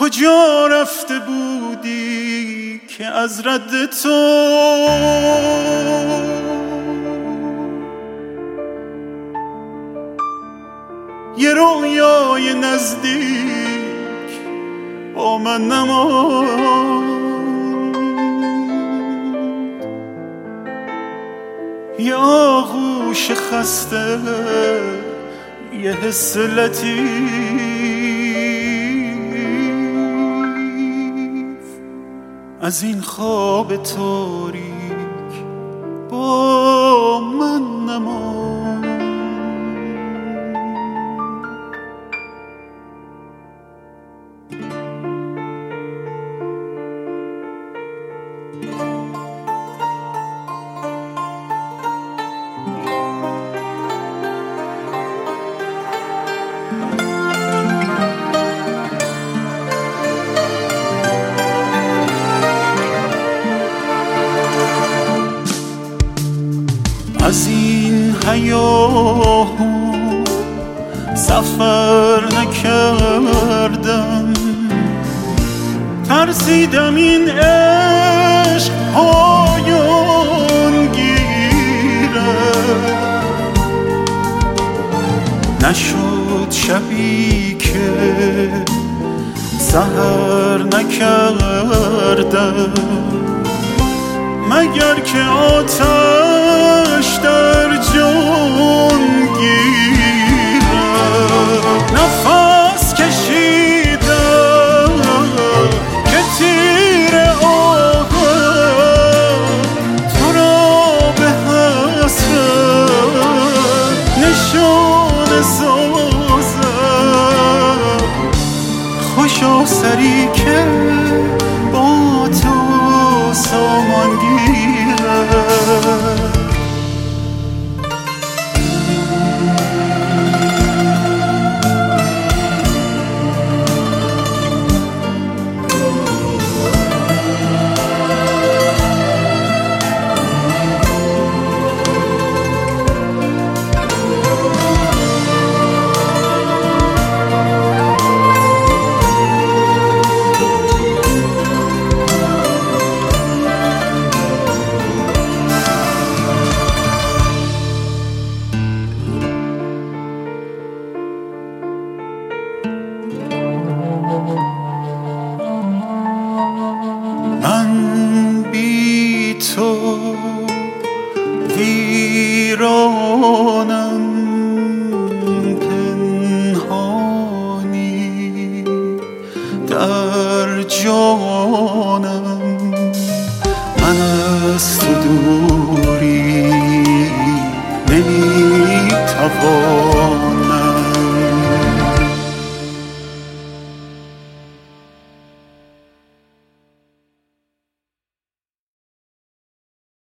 کجا رفته بودی که از رد تو؟ یه رویای نزدیک با من نماند. یه آغوش خسته یه حس لطیف. از این خواب تاریک. با این حیاهو سفر نکردم. ترسیدم این عشق پایان گیره. نشد شبی که سهر نکردم. مگر که آتش در خوشا سری که جانم من از تو دوری